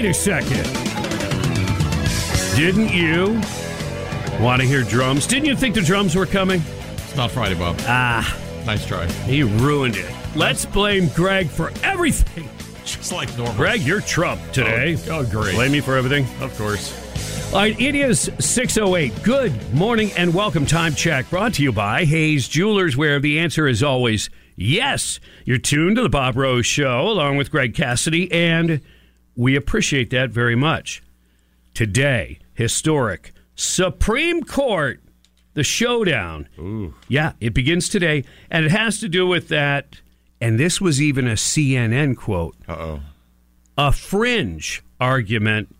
wait a second. Didn't you want to hear drums? Didn't you think the drums were coming? It's not Friday, Bob. Ah, Nice try. he ruined it. Let's blame Greg for everything. Just like normal. Greg, you're Trump today. Oh, oh, great. Blame me for everything. Of course. All right, it is 6.08. Good morning and welcome. Time check brought to you by Hayes Jewelers, where the answer is always yes. You're tuned to the Bob Rose Show along with Greg Cassidy, and we appreciate that very much. Today, historic Supreme Court, the showdown. Ooh. Yeah, it begins today, and it has to do with that. And this was even a CNN quote Uh oh. a fringe argument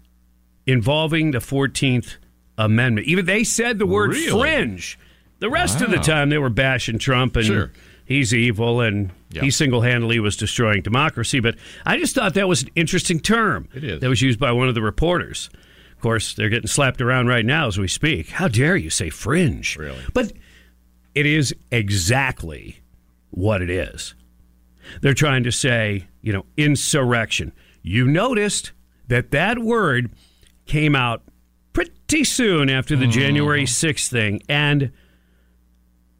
involving the 14th Amendment. Even they said the word Really? fringe. The rest of the time they were bashing Trump and Sure. He's evil and Yeah. he single handedly was destroying democracy. But I just thought that was an interesting term It is. that was used by one of the reporters. Of course, they're getting slapped around right now as we speak. How dare you say fringe? Really? But it is exactly what it is. They're trying to say, you know, insurrection. You noticed that that word came out pretty soon after the mm-hmm. January 6th thing. And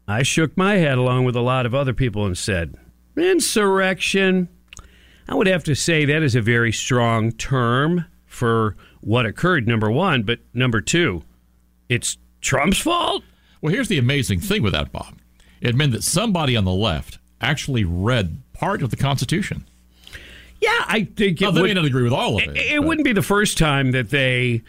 I shook my head along with a lot of other people and said, insurrection. I would have to say that is a very strong term for what occurred, number one. But number two, it's Trump's fault. Well, here's the amazing thing with that, Bob. It meant that somebody on the left actually read part of the Constitution. Yeah, I think it Now, they would- may not agree with all of it. It, it wouldn't be the first time that they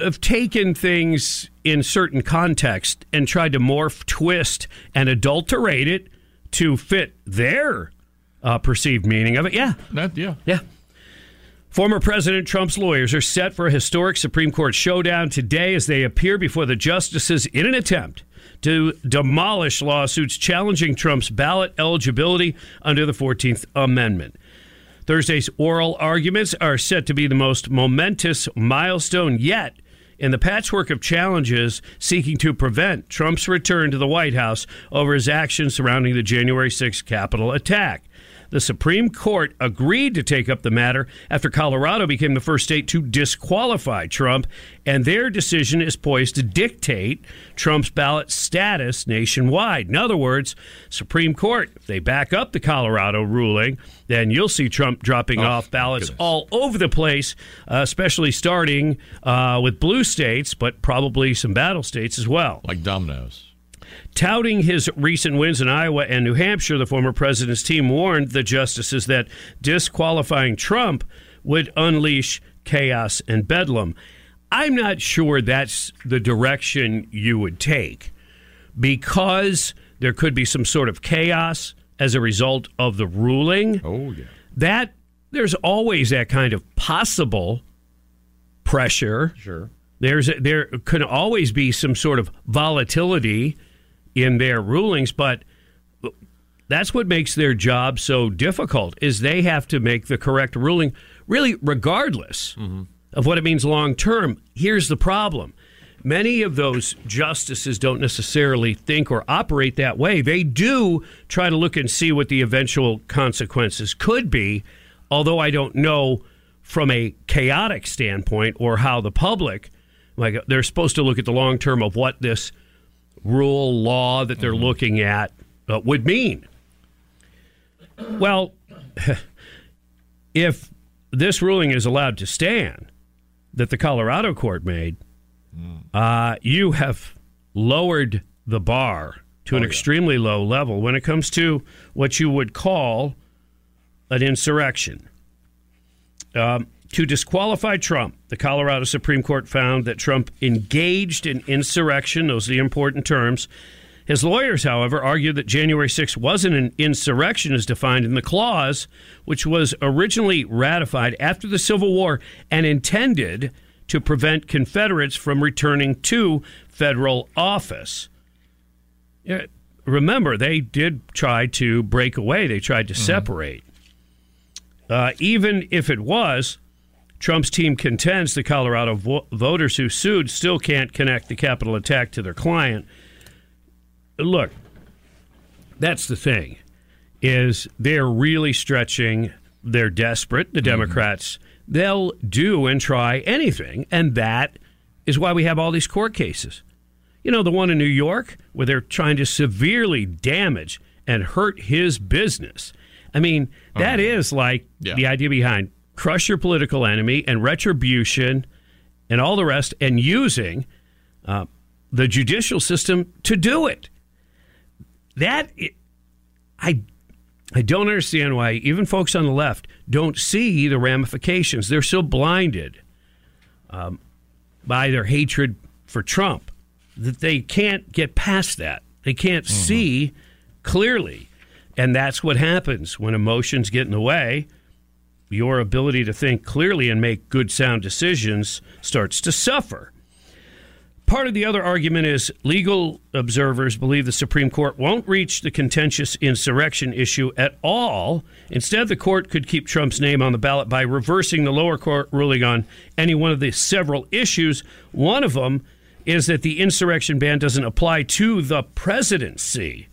have taken things in certain context and tried to morph, twist, and adulterate it to fit their uh, perceived meaning of it. Yeah, That, yeah. yeah. Former President Trump's lawyers are set for a historic Supreme Court showdown today as they appear before the justices in an attempt to demolish lawsuits challenging Trump's ballot eligibility under the 14th Amendment. Thursday's oral arguments are set to be the most momentous milestone yet in the patchwork of challenges seeking to prevent Trump's return to the White House over his actions surrounding the January 6th Capitol attack. The Supreme Court agreed to take up the matter after Colorado became the first state to disqualify Trump, and their decision is poised to dictate Trump's ballot status nationwide. In other words, Supreme Court, if they back up the Colorado ruling, then you'll see Trump dropping Oh, off ballots goodness. all over the place, uh, especially starting uh, with blue states, but probably some battle states as well. Like dominoes. Touting his recent wins in Iowa and New Hampshire, the former president's team warned the justices that disqualifying Trump would unleash chaos and bedlam. I'm not sure that's the direction you would take because there could be some sort of chaos as a result of the ruling. Oh, yeah. That there's always that kind of possible pressure. Sure. There's there could always be some sort of volatility in their rulings, but that's what makes their job so difficult is they have to make the correct ruling really regardless mm-hmm. of what it means long term. Here's the problem. Many of those justices don't necessarily think or operate that way. They do try to look and see what the eventual consequences could be, although I don't know from a chaotic standpoint or how the public like they're supposed to look at the long term of what this rule law that they're looking at uh, would mean. Well, if this ruling is allowed to stand that the Colorado court made, uh, you have lowered the bar to an extremely low level when it comes to what you would call an insurrection. Um, to disqualify Trump, the Colorado Supreme Court found that Trump engaged in insurrection. Those are the important terms. His lawyers, however, argued that January 6 wasn't an insurrection as defined in the clause, which was originally ratified after the Civil War and intended to prevent Confederates from returning to federal office. Remember, they did try to break away, they tried to separate. Uh, even if it was, Trump's team contends the Colorado vo- voters who sued still can't connect the Capitol attack to their client. Look, that's the thing, is they're really stretching. They're desperate. The mm-hmm. Democrats they'll do and try anything. And that is why we have all these court cases. You know, the one in New York where they're trying to severely damage and hurt his business. I mean, that uh-huh. is like Yeah. the idea behind crush your political enemy and retribution and all the rest, and using uh, the judicial system to do it. That I I don't understand why even folks on the left don't see the ramifications. They're so blinded um, by their hatred for Trump that they can't get past that. They can't see clearly. And that's what happens when emotions get in the way. Your ability to think clearly and make good, sound decisions starts to suffer. Part of the other argument is legal observers believe the Supreme Court won't reach the contentious insurrection issue at all. Instead, the court could keep Trump's name on the ballot by reversing the lower court ruling on any one of the several issues. One of them is that the insurrection ban doesn't apply to the presidency.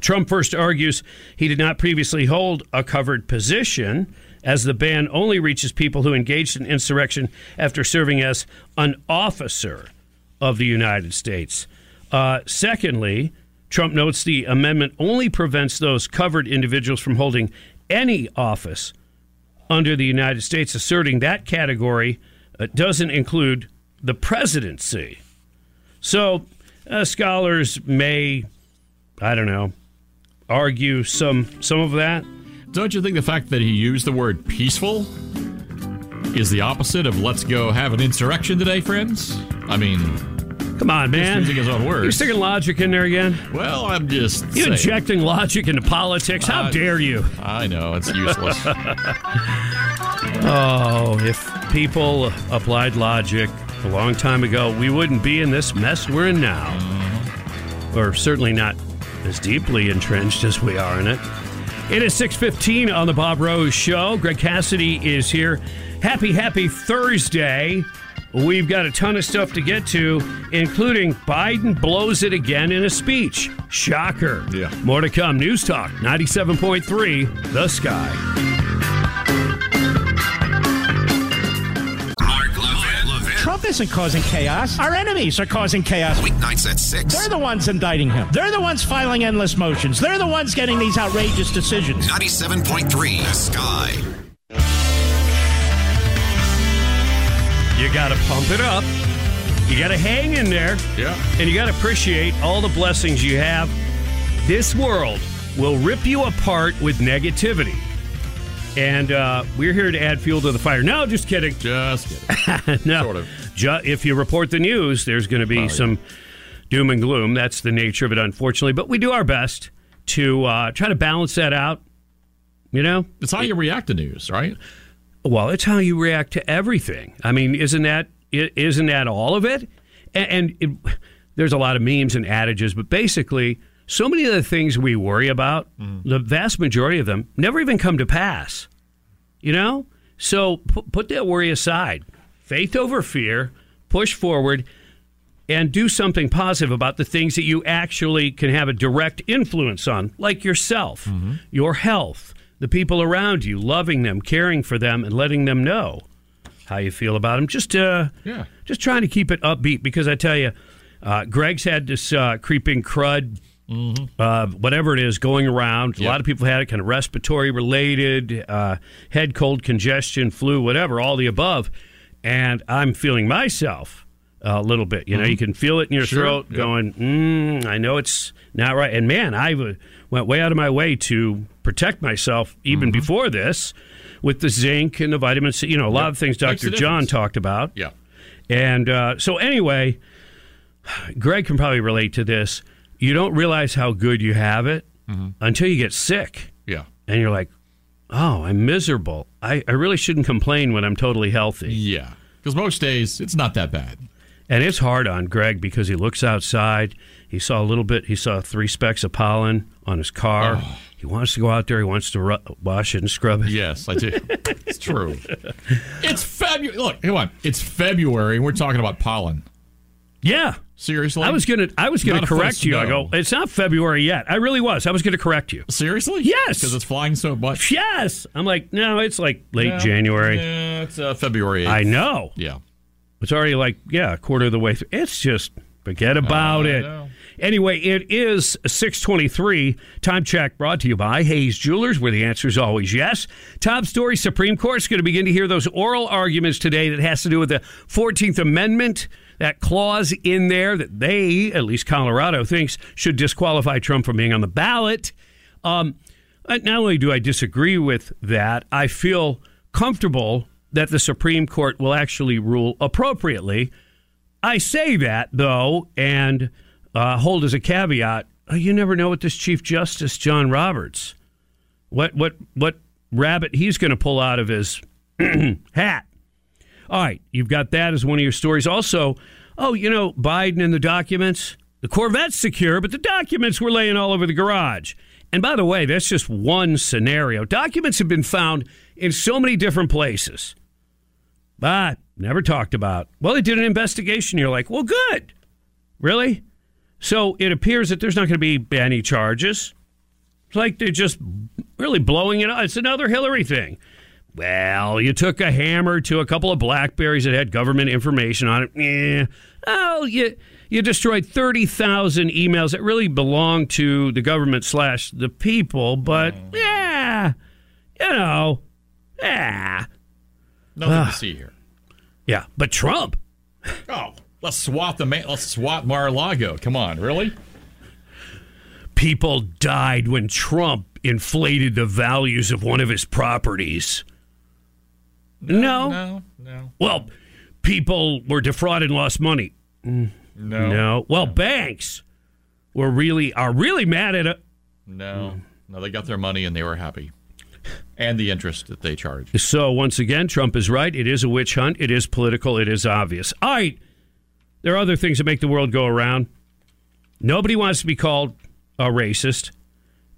Trump first argues he did not previously hold a covered position, as the ban only reaches people who engaged in insurrection after serving as an officer of the United States. Uh, secondly, Trump notes the amendment only prevents those covered individuals from holding any office under the United States, asserting that category uh, doesn't include the presidency. So, uh, scholars may, I don't know, argue some some of that. Don't you think the fact that he used the word peaceful is the opposite of let's go have an insurrection today, friends? I mean, Come on, man. using his own words. You're sticking logic in there again. Well, I'm just You injecting logic into politics. How Uh, dare you? I know it's useless. Oh, if people applied logic a long time ago, we wouldn't be in this mess we're in now. Or certainly not as deeply entrenched as we are in it. It is 6:15 on the Bob Rose show. Greg Cassidy is here. Happy happy Thursday. We've got a ton of stuff to get to, including Biden blows it again in a speech. Shocker. Yeah. More to come. News Talk 97.3 The Sky. Trump isn't causing chaos. Our enemies are causing chaos. Weeknights at 6. They're the ones indicting him. They're the ones filing endless motions. They're the ones getting these outrageous decisions. 97.3 The Sky. You got to pump it up. You got to hang in there. yeah. And you got to appreciate all the blessings you have. This world will rip you apart with negativity. And uh, we're here to add fuel to the fire. No, just kidding. Just kidding. no. Sort of. Ju- if you report the news, there's going to be Oh, yeah. some doom and gloom. That's the nature of it, unfortunately. But we do our best to uh, try to balance that out. You know? It's how you react to news, right? Well, it's how you react to everything. I mean, isn't that isn't that all of it? And, and it, there's a lot of memes and adages, but basically, so many of the things we worry about, the vast majority of them never even come to pass. You know, so pu- put that worry aside. Faith over fear. Push forward. And do something positive about the things that you actually can have a direct influence on, like yourself, your health, the people around you, loving them, caring for them, and letting them know how you feel about them. Just uh, Yeah. just trying to keep it upbeat because I tell you, uh, Greg's had this uh, creeping crud, uh, whatever it is, going around. A Yep. lot of people had it, kind of respiratory related, uh, head cold, congestion, flu, whatever, all the above. And I'm feeling myself a little bit. You know, you can feel it in your Sure. throat, Yep. going, mm, I know it's not right. And man, I w- went way out of my way to protect myself even before this with the zinc and the vitamin C. You know, a lot Yep. of things Dr. John talked about. Yeah. And uh, so, anyway, Greg can probably relate to this. You don't realize how good you have it until you get sick. Yeah. And you're like, oh, I'm miserable. I, I really shouldn't complain when I'm totally healthy. Yeah. Because most days it's not that bad. And it's hard on Greg because he looks outside. He saw a little bit, he saw three specks of pollen on his car. Oh. He wants to go out there. He wants to ru- wash it and scrub it. Yes, I do. it's true. It's February. Look, come on. It's February, and we're talking about pollen. Yeah. Seriously? I was gonna, I was gonna Not a foot of correct you. I go, it's not February yet. I really was. I was gonna correct you. Seriously? Yes. Because it's flying so much. Yes. I'm like, no, it's like late Yeah. January. Yeah, it's uh, February 8th. I know. Yeah. It's already like, yeah, a quarter of the way through. It's just forget about I it. know. Anyway, it is 623. Time check brought to you by Hayes Jewelers, where the answer is always yes. Top story Supreme Court's going to begin to hear those oral arguments today that has to do with the 14th Amendment. That clause in there that they, at least Colorado, thinks should disqualify Trump from being on the ballot. Um, uh, not only do I disagree with that, I feel comfortable that the Supreme Court will actually rule appropriately. I say that, though, and uh, hold as a caveat oh, you never know what this Chief Justice, John Roberts, what, what, what rabbit he's going to pull out of his hat. All right, you've got that as one of your stories. Also, oh, you know, Biden and the documents. The Corvette's secure, but the documents were laying all over the garage. And by the way, that's just one scenario. Documents have been found in so many different places, but never talked about. Well, they did an investigation. You're like, well, good. Really? So it appears that there's not going to be any charges. It's like they're just really blowing it up. It's another Hillary thing. Well, you took a hammer to a couple of Blackberries that had government information on it. Yeah. Oh, you you destroyed thirty thousand emails that really belong to the government slash the people. But mm. yeah, you know, yeah, Nothing to see here. yeah. But Trump, Oh, let's swat the man. Let's swat Mar-a-Lago. Come on, really? people died when Trump inflated the values of one of his properties. No. No, no, Well, people were defrauded and lost money. no, No. Well, banks were really are really mad at it. no, no. They got their money and they were happy, and the interest that they charged. So once again, Trump is right. It is a witch hunt. It is political. It is obvious. All right. There are other things that make the world go around. Nobody wants to be called a racist,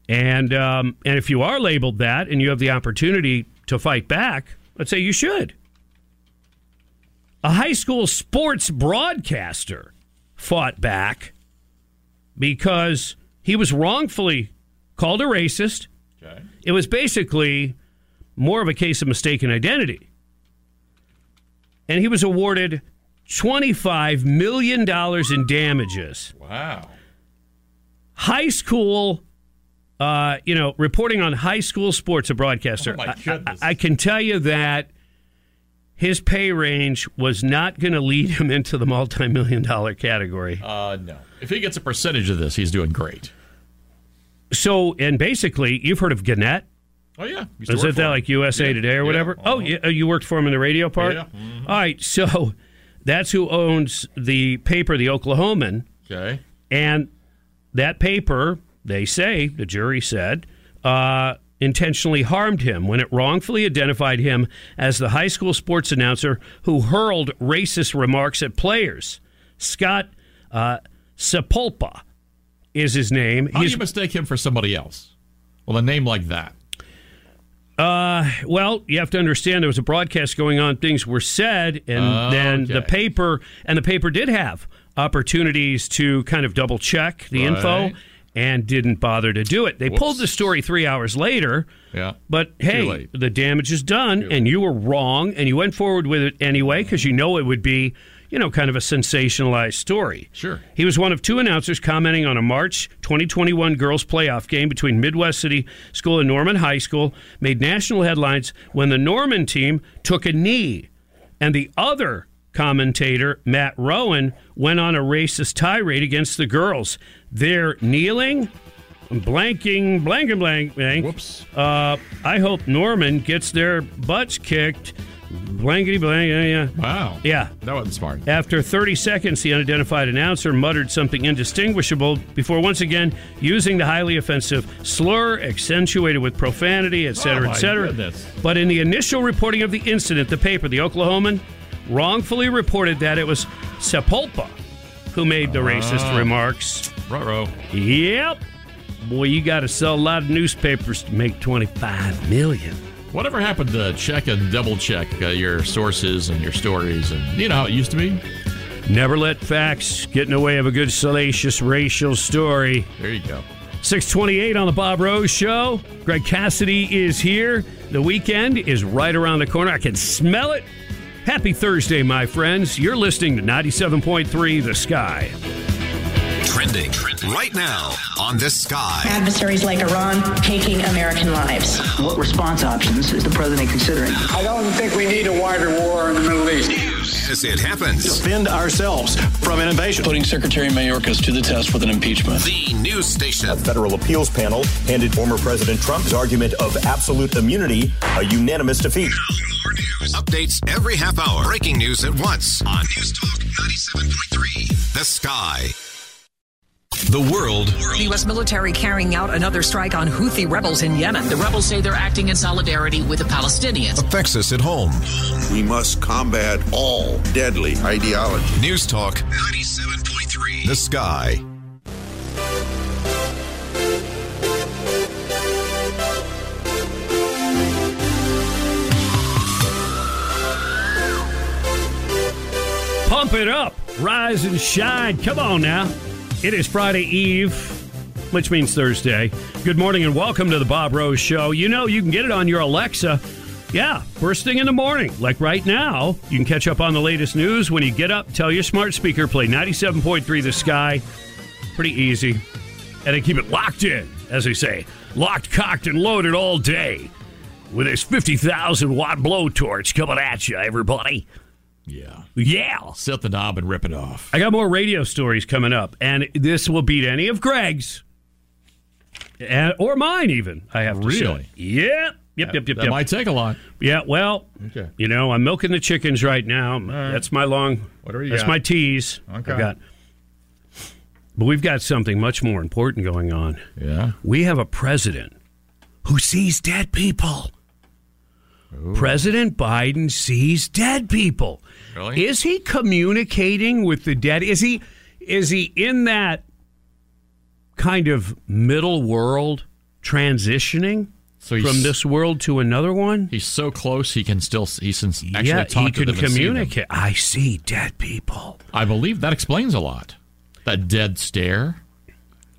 and um, and if you are labeled that, and you have the opportunity to fight back, let's say you should. A high school sports broadcaster fought back because he was wrongfully called a racist. Okay. It was basically more of a case of mistaken identity. And he was awarded $25 million in damages. Wow. High school, uh, you know, reporting on high school sports, a broadcaster. Oh, my I- goodness. I, I can tell you that his pay range was not going to lead him into the multi million dollar category. Uh, no. If he gets a percentage of this, he's doing great. So, and basically, you've heard of Gannett. Oh yeah. Is it that like USA Yeah, Today or whatever? Oh, uh-huh. yeah, uh, you worked for him in the radio part. Yeah, mhm. All right, so that's who owns the paper, the Oklahoman, Okay. and that paper, they say, the jury said, uh, intentionally harmed him when it wrongfully identified him as the high school sports announcer who hurled racist remarks at players. Scott uh, Sapulpa is his name. How do you mistake him for somebody else? Well, a name like that. Well, you have to understand there was a broadcast going on. Things were said, and Oh, then the paper and the paper did have opportunities to kind of double check the info, Right. And didn't bother to do it. They pulled the story three hours later. Yeah. But hey, the damage is done, and you were wrong, and you went forward with it anyway because you know it would be, you know, kind of a sensationalized story. Sure. He was one of two announcers commenting on a March 2021 girls playoff game between Midwest City School and Norman High School, made national headlines when the Norman team took a knee, and the other commentator, Matt Rowan, went on a racist tirade against the girls. They're kneeling. Blanking, blanking, blank, blank. Whoops. Uh, I hope Norman gets their butts kicked. Blankety blank. Yeah, yeah. Wow. Yeah. That wasn't smart. After 30 seconds, the unidentified announcer muttered something indistinguishable before once again using the highly offensive slur accentuated with profanity, et cetera, Oh, et cetera. goodness. But in the initial reporting of the incident, the paper, the Oklahoman, wrongfully reported that it was Sapulpa who made the racist Ah. remarks. Ruh-roh. Yep. Boy, you got to sell a lot of newspapers to make 25 million. Whatever happened to check and double check uh, your sources and your stories? And you know how it used to be? Never let facts get in the way of a good salacious racial story. There you go. 628 on the Bob Rose Show. Greg Cassidy is here. The weekend is right around the corner. I can smell it. Happy Thursday, my friends. You're listening to 97.3 The Sky. Trending right now on the sky. adversaries like Iran taking American lives. What response options is the president considering? I don't think we need a wider war in the Middle East. As it happens, defend ourselves from an invasion. Putting Secretary Mayorkas to the test with an impeachment. the news station. A federal appeals panel handed former President Trump's argument of absolute immunity a unanimous defeat. More news. Updates every half hour. Breaking news at once on News Talk 97.3. The Sky. The world The U.S. military carrying out another strike on Houthi rebels in Yemen. The rebels say they're acting in solidarity with the Palestinians. affects us at home. We must combat all deadly ideology. News Talk 97.3. The Sky. Pump it up. Rise and shine. Come on now. It is Friday Eve, which means Thursday. Good morning and welcome to the Bob Rose Show. You know, you can get it on your Alexa. Yeah, first thing in the morning. Like right now, you can catch up on the latest news when you get up. Tell your smart speaker, play 97.3 The Sky. Pretty easy. And then keep it locked in, as they say. Locked, cocked, and loaded all day with this 50,000 watt blowtorch coming at you, everybody. Yeah. Yeah. Set the knob and rip it off. I got more radio stories coming up, and this will beat any of Greg's, and, or mine even. I have to show. Really? say. Yep. Yep. Yep. Yep. That Yep. might take a lot. yeah. Well, Okay. you know, I'm milking the chickens right now. That's my long. You that's got. my tease. Okay. I got. But we've got something much more important going on. Yeah. We have a president who sees dead people. President Biden sees dead people. Really? Is he communicating with the dead? Is he is he in that kind of middle world transitioning So from this world to another one? He's so close he can still he can actually yeah, talk he to can them and see them. communicate. I see dead people. I believe that explains a lot. That dead stare.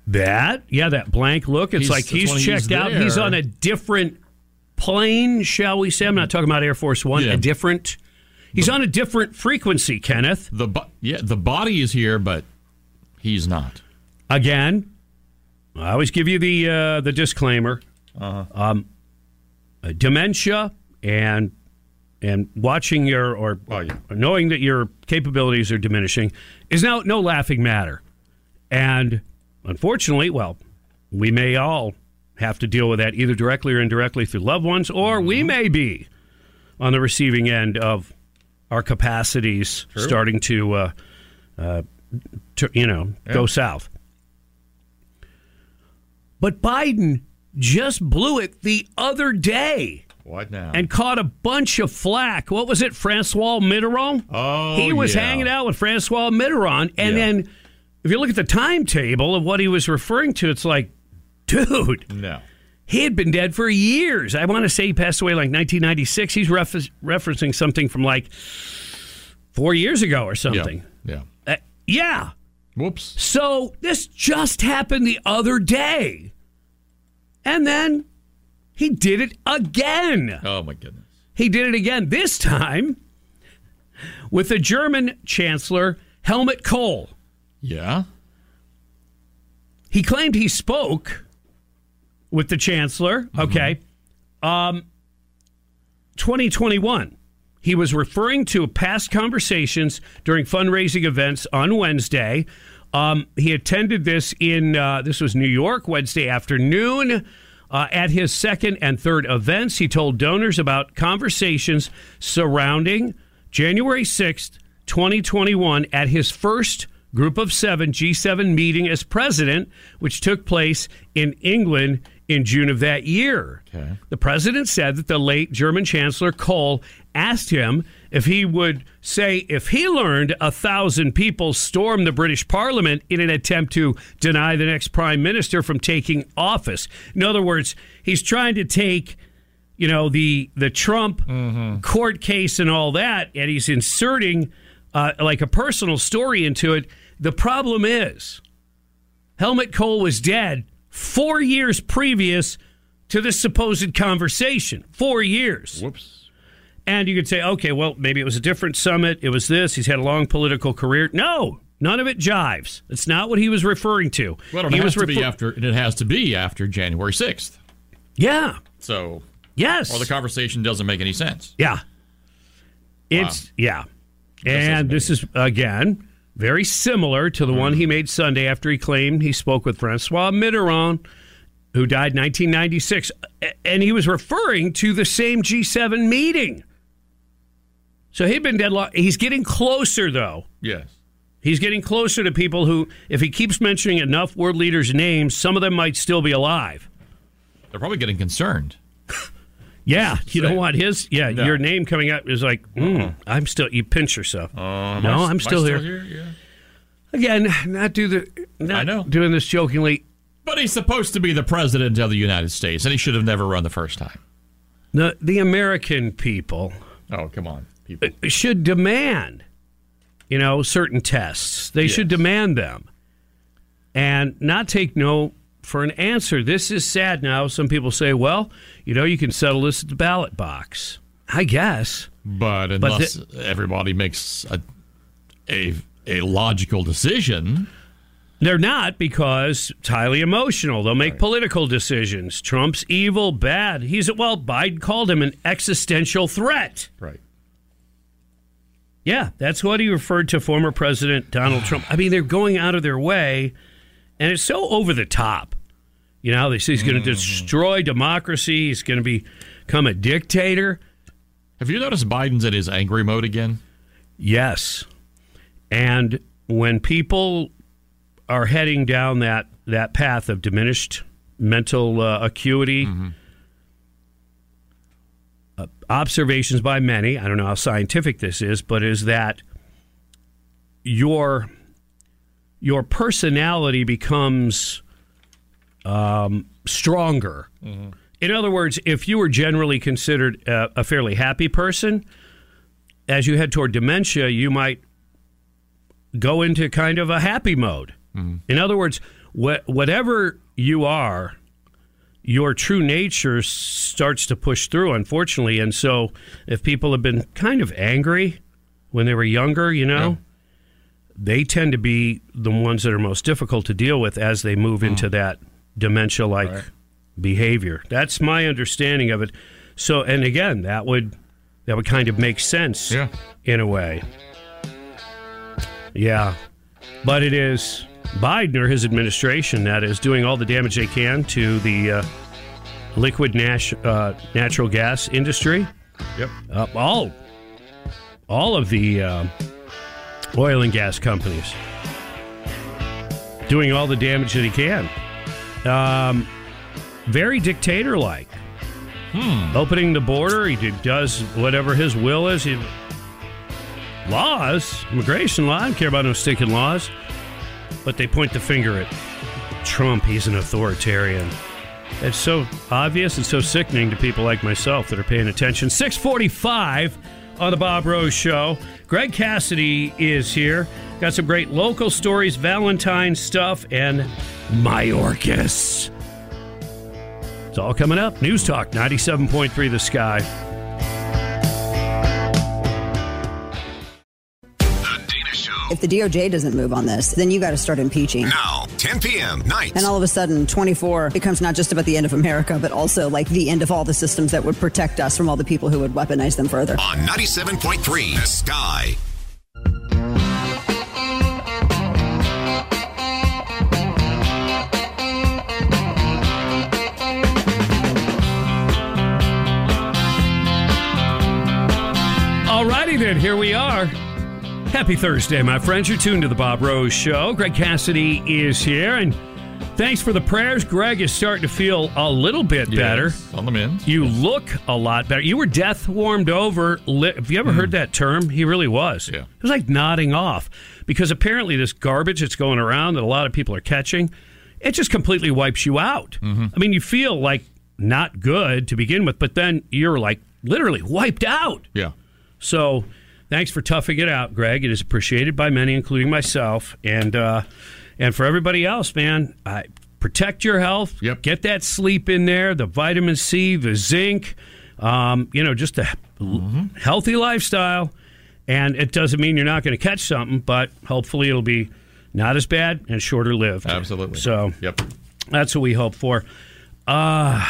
That yeah, that blank look. It's He's- like he's when he's checked out. He's on a different plane, shall we say? I'm not talking about Air Force One. Yeah. A different. He's on a different frequency, Kenneth. The bo- yeah, the body is here, but he's not. Again, I always give you the uh, the disclaimer. Uh-huh. Um, uh, dementia and and watching your or, Oh, yeah. or knowing that your capabilities are diminishing is now no laughing matter. And unfortunately, well, we may all have to deal with that either directly or indirectly through loved ones, or we Mm-hmm. may be on the receiving end of our capacities starting to, uh, uh, to you know, go south. But Biden just blew it the other day What now? and caught a bunch of flack. What was it, Francois Mitterrand? Oh, he was yeah. hanging out with Francois Mitterrand, and Yeah. then if you look at the timetable of what he was referring to, it's like, dude, no. he had been dead for years. I want to say he passed away like 1996. He's refer- referencing something from like four years ago or Yeah. something. Yeah. Uh, yeah. Whoops. So this just happened the other day. And then he did it again. Oh my goodness. He did it again, this time with the German Chancellor Helmut Kohl. Yeah. He claimed he spoke with the Chancellor, okay, um, 2021. He was referring to past conversations during fundraising events on Wednesday. Um, he attended this in, uh, this was New York, Wednesday afternoon. Uh, at his second and third events, he told donors about conversations surrounding January 6th, 2021, at his first Group of Seven G7 meeting as president, which took place in England in June of that year. Okay. The president said that the late German Chancellor Kohl asked him if he would say if he learned a thousand people stormed the British Parliament in an attempt to deny the next prime minister from taking office. In other words, he's trying to take you know the the Trump court case and all that, and he's inserting uh, like a personal story into it. The problem is, Helmut Kohl was dead four years previous to this supposed conversation. Four years. Whoops. And you could say, okay, well, maybe it was a different summit. It was this. He's had a long political career. No, none of it jives. It's not what he was referring to. Well, it he has was to be refer- after. It has to be after January sixth. Yeah. So Yes. or the conversation doesn't make any sense. Yeah. It's yeah. And this is again very similar to the one he mm. made Sunday after he claimed he spoke with Francois Mitterrand, who died in 1996, and he was referring to the same G7 meeting. So he'd been dead long. He's getting closer though. Yes. He's getting closer to people who, if he keeps mentioning enough world leaders' names, some of them might still be alive. They're probably getting concerned. Yeah, you don't want his. Yeah, No. your name coming up is like, mm, I'm still. You pinch yourself. Uh, no, I- I'm am I still, here. Yeah. Again, not do the. Not I know. doing this jokingly. But he's supposed to be the president of the United States, and he should have never run the first time. The the American people Oh, come on, people. should demand, you know, certain tests. They should demand them, and not take no for an answer. This is sad. Now, some people say, well, you know, you can settle this at the ballot box. I guess. But But unless everybody makes a, a a logical decision, They're not because it's highly emotional. They'll make political decisions. Trump's evil, bad. He's well, Biden called him an existential threat. right? Yeah, that's what he referred to former President Donald Trump. I mean, they're going out of their way, and it's so over the top. You know, they say he's going to destroy democracy. He's going to be, become a dictator. Have you noticed Biden's in his angry mode again? Yes. And when people are heading down that, that path of diminished mental uh, acuity, uh, observations by many, I don't know how scientific this is, but is that your your personality becomes um, stronger. Mm-hmm. In other words, if you were generally considered a, a fairly happy person, as you head toward dementia, you might go into kind of a happy mode. Mm-hmm. In other words, wh- whatever you are, your true nature starts to push through, unfortunately. And so, if people have been kind of angry when they were younger, you know, they tend to be the ones that are most difficult to deal with as they move into mm. that dementia like behavior. That's my understanding of it. So, and again, that would that would kind of make sense Yeah. in a way. Yeah. But it is Biden or his administration that is doing all the damage they can to the uh, liquid nas- uh, natural gas industry. Yep. Uh, all, all of the uh, oil and gas companies doing all the damage that he can. Um, very dictator like. Opening the border, he does whatever his will is. He, laws, immigration law, I don't care about no stinking laws. But they point the finger at Trump. He's an authoritarian. It's so obvious and so sickening to people like myself that are paying attention. 645 on the Bob Rose Show. Greg Cassidy is here. Got some great local stories, Valentine stuff, and Mayorkas. It's all coming up. News Talk 97.3 The Sky. If the DOJ doesn't move on this, then you got to start impeaching. Now, 10 p.m. night. And all of a sudden, 24 becomes not just about the end of America, but also like the end of all the systems that would protect us from all the people who would weaponize them further. on 97.3 The Sky. Then, here we are. Happy Thursday, my friends. You're tuned to the Bob Rose Show. Greg Cassidy is here, and thanks for the prayers. Greg is starting to feel a little bit better. on the mend. You look a lot better. You were death warmed over. Have you ever heard mm. that term? He really was. Yeah. It was like nodding off because apparently this garbage that's going around that a lot of people are catching, it just completely wipes you out. Mm-hmm. I mean, you feel like not good to begin with, but then you're like literally wiped out. Yeah. So, thanks for toughing it out, Greg. It is appreciated by many, including myself, and uh, and for everybody else, man. I protect your health. Yep. Get that sleep in there, the vitamin C, the zinc, um, you know, just a Mm-hmm. healthy lifestyle. And it doesn't mean you're not going to catch something, but hopefully it'll be not as bad and shorter lived. Absolutely. So Yep. that's what we hope for. Uh,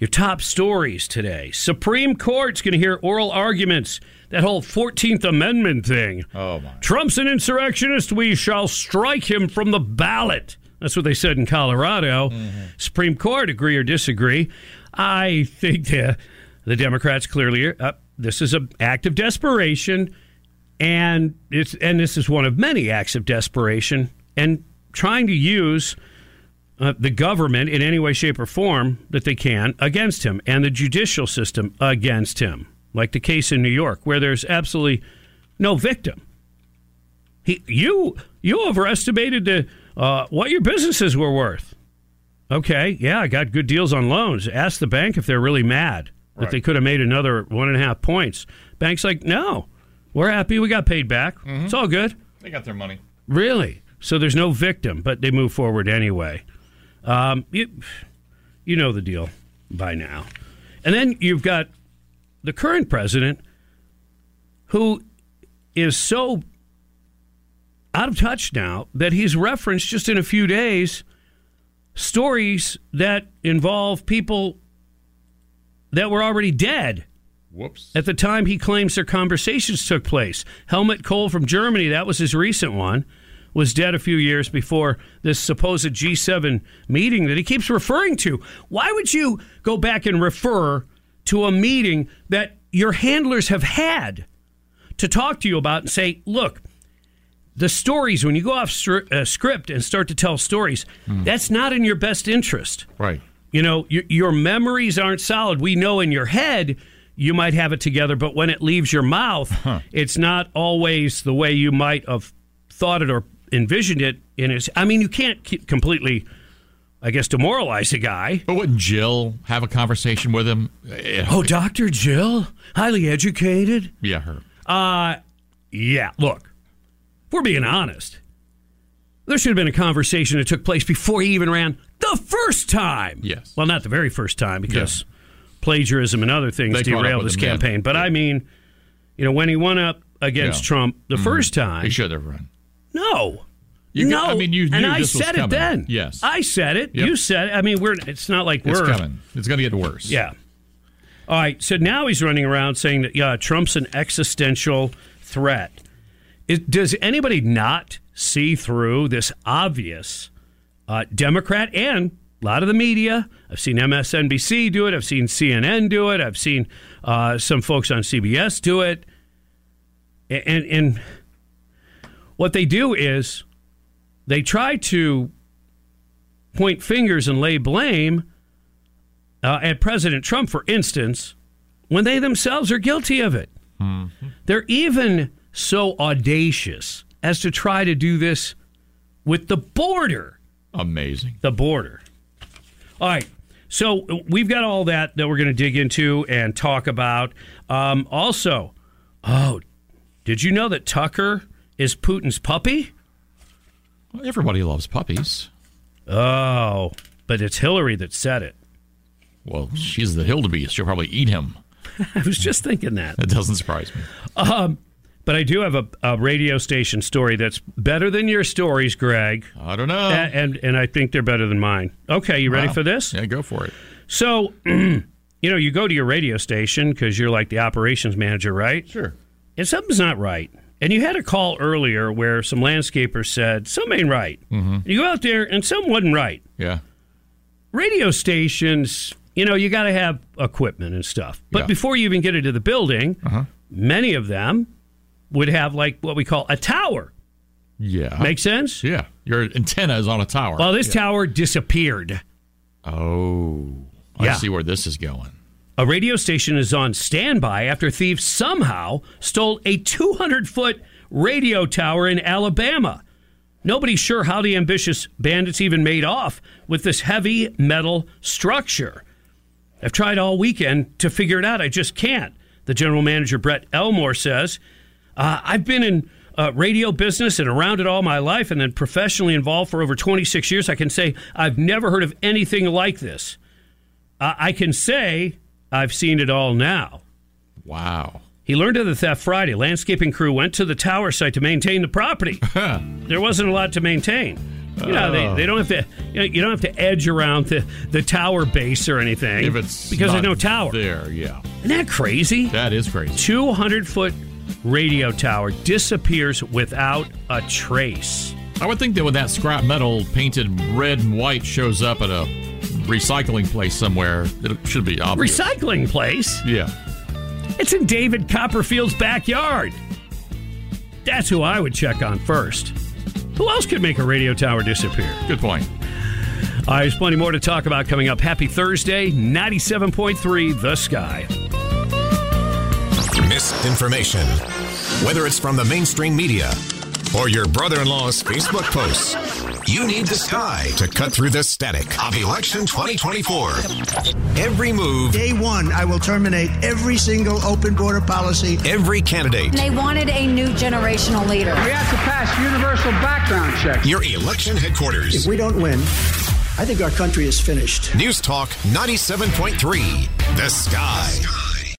your top stories today. Supreme Court's going to hear oral arguments. That whole 14th Amendment thing. Oh, my. Trump's an insurrectionist. We shall strike him from the ballot. That's what they said in Colorado. Supreme Court, agree or disagree. I think the, the Democrats clearly are, uh, this is an act of desperation, and it's and this is one of many acts of desperation, and trying to use uh, the government in any way, shape, or form that they can against him, and the judicial system against him, like the case in New York, where there's absolutely no victim. He, you, you overestimated the, uh, what your businesses were worth. Okay, yeah, I got good deals on loans. Ask the bank if they're really mad that they could have made another one and a half points. Bank's like, no, we're happy. We got paid back. It's all good. They got their money. Really? So there's no victim, but they move forward anyway. Um, you, you know the deal by now. And then you've got the current president who is so out of touch now that he's referenced just in a few days stories that involve people that were already dead Whoops. at the time he claims their conversations took place. Helmut Kohl from Germany, that was his recent one, was dead a few years before this supposed G7 meeting that he keeps referring to. Why would you go back and refer to a meeting that your handlers have had to talk to you about and say, look, the stories, when you go off stri- uh, script and start to tell stories, that's not in your best interest. Right. You know, your, your memories aren't solid. We know in your head you might have it together, but when it leaves your mouth, it's not always the way you might have thought it or envisioned it. In its, I mean, you can't keep completely, I guess, demoralize a guy. But wouldn't Jill have a conversation with him? Oh, Doctor Jill, highly educated. Yeah, her. Uh, yeah. Look, if we're being honest. There should have been a conversation that took place before he even ran the first time. Yes. Well, not the very first time because plagiarism and other things They derailed his him then. campaign. But I mean, you know, when he went up against Yeah. Trump the Mhm. first time, He should have run. no. You- no, I mean, you and I said it then. Yes. I said it. Yep. You said it. I mean, we're. It's not like we're It's coming. It's going to get worse. yeah. All right. So now he's running around saying that yeah, Trump's an existential threat. Is, does anybody not see through this obvious uh, Democrat and a lot of the media? I've seen MSNBC do it. I've seen CNN do it. I've seen uh, some folks on CBS do it. A- And and what they do is they try to point fingers and lay blame uh, at President Trump, for instance, when they themselves are guilty of it. They're even so audacious as to try to do this with the border. Amazing. The border. All right. So we've got all that that we're going to dig into and talk about. Um, also, oh, did you know that Tucker is Putin's puppy? Well, everybody loves puppies. Oh, but it's Hillary that said it. Well, she's the wildebeest. She'll probably eat him. I was just thinking that. That doesn't surprise me. Um, but I do have a, a radio station story that's better than your stories, Greg. I don't know. A- And, and I think they're better than mine. Okay, you ready Wow. for this? Yeah, go for it. So, you know, you go to your radio station because you're like the operations manager, right? Sure. And something's not right. And you had a call earlier where some landscapers said something ain't right. Mm-hmm. You go out there and something wasn't right. Yeah. Radio stations, you know, you got to have equipment and stuff. But Yeah. before you even get into the building, Uh-huh. many of them would have like what we call a tower. Yeah. Make sense? Yeah. Your antenna is on a tower. Well, this Yeah. tower disappeared. Oh. I Yeah. see where this is going. A radio station is on standby after thieves somehow stole a 200 foot radio tower in Alabama. Nobody's sure how the ambitious bandits even made off with this heavy metal structure. I've tried all weekend to figure it out. I just can't. The general manager, Brett Elmore, says, uh, I've been in uh, radio business and around it all my life, and then professionally involved for over 26 years, I can say I've never heard of anything like this. Uh, I can say I've seen it all now. Wow. He learned of the theft Friday. Landscaping crew went to the tower site to maintain the property. there wasn't a lot to maintain. You know, they, Oh. they don't have to. You, know, you don't have to edge around the, the tower base or anything. If it's because there's no tower. there, yeah. Isn't that crazy? That is crazy. 200 foot radio tower disappears without a trace. I would think that when that scrap metal painted red and white shows up at a recycling place somewhere, it should be obvious. Recycling place? yeah. It's in David Copperfield's backyard. That's who I would check on first. Who else could make a radio tower disappear? Good point. All right, there's plenty more to talk about coming up. Happy Thursday, 97.3 The Sky. Misinformation. Whether it's from the mainstream media or your brother in law's Facebook posts, you need the sky to cut through the static of election 2024. Every move, Day one, I will terminate every single open border policy. every candidate, They wanted a new generational leader. We have to pass universal background checks. your election headquarters. If we don't win, I think our country is finished. News Talk 97.3 The Sky.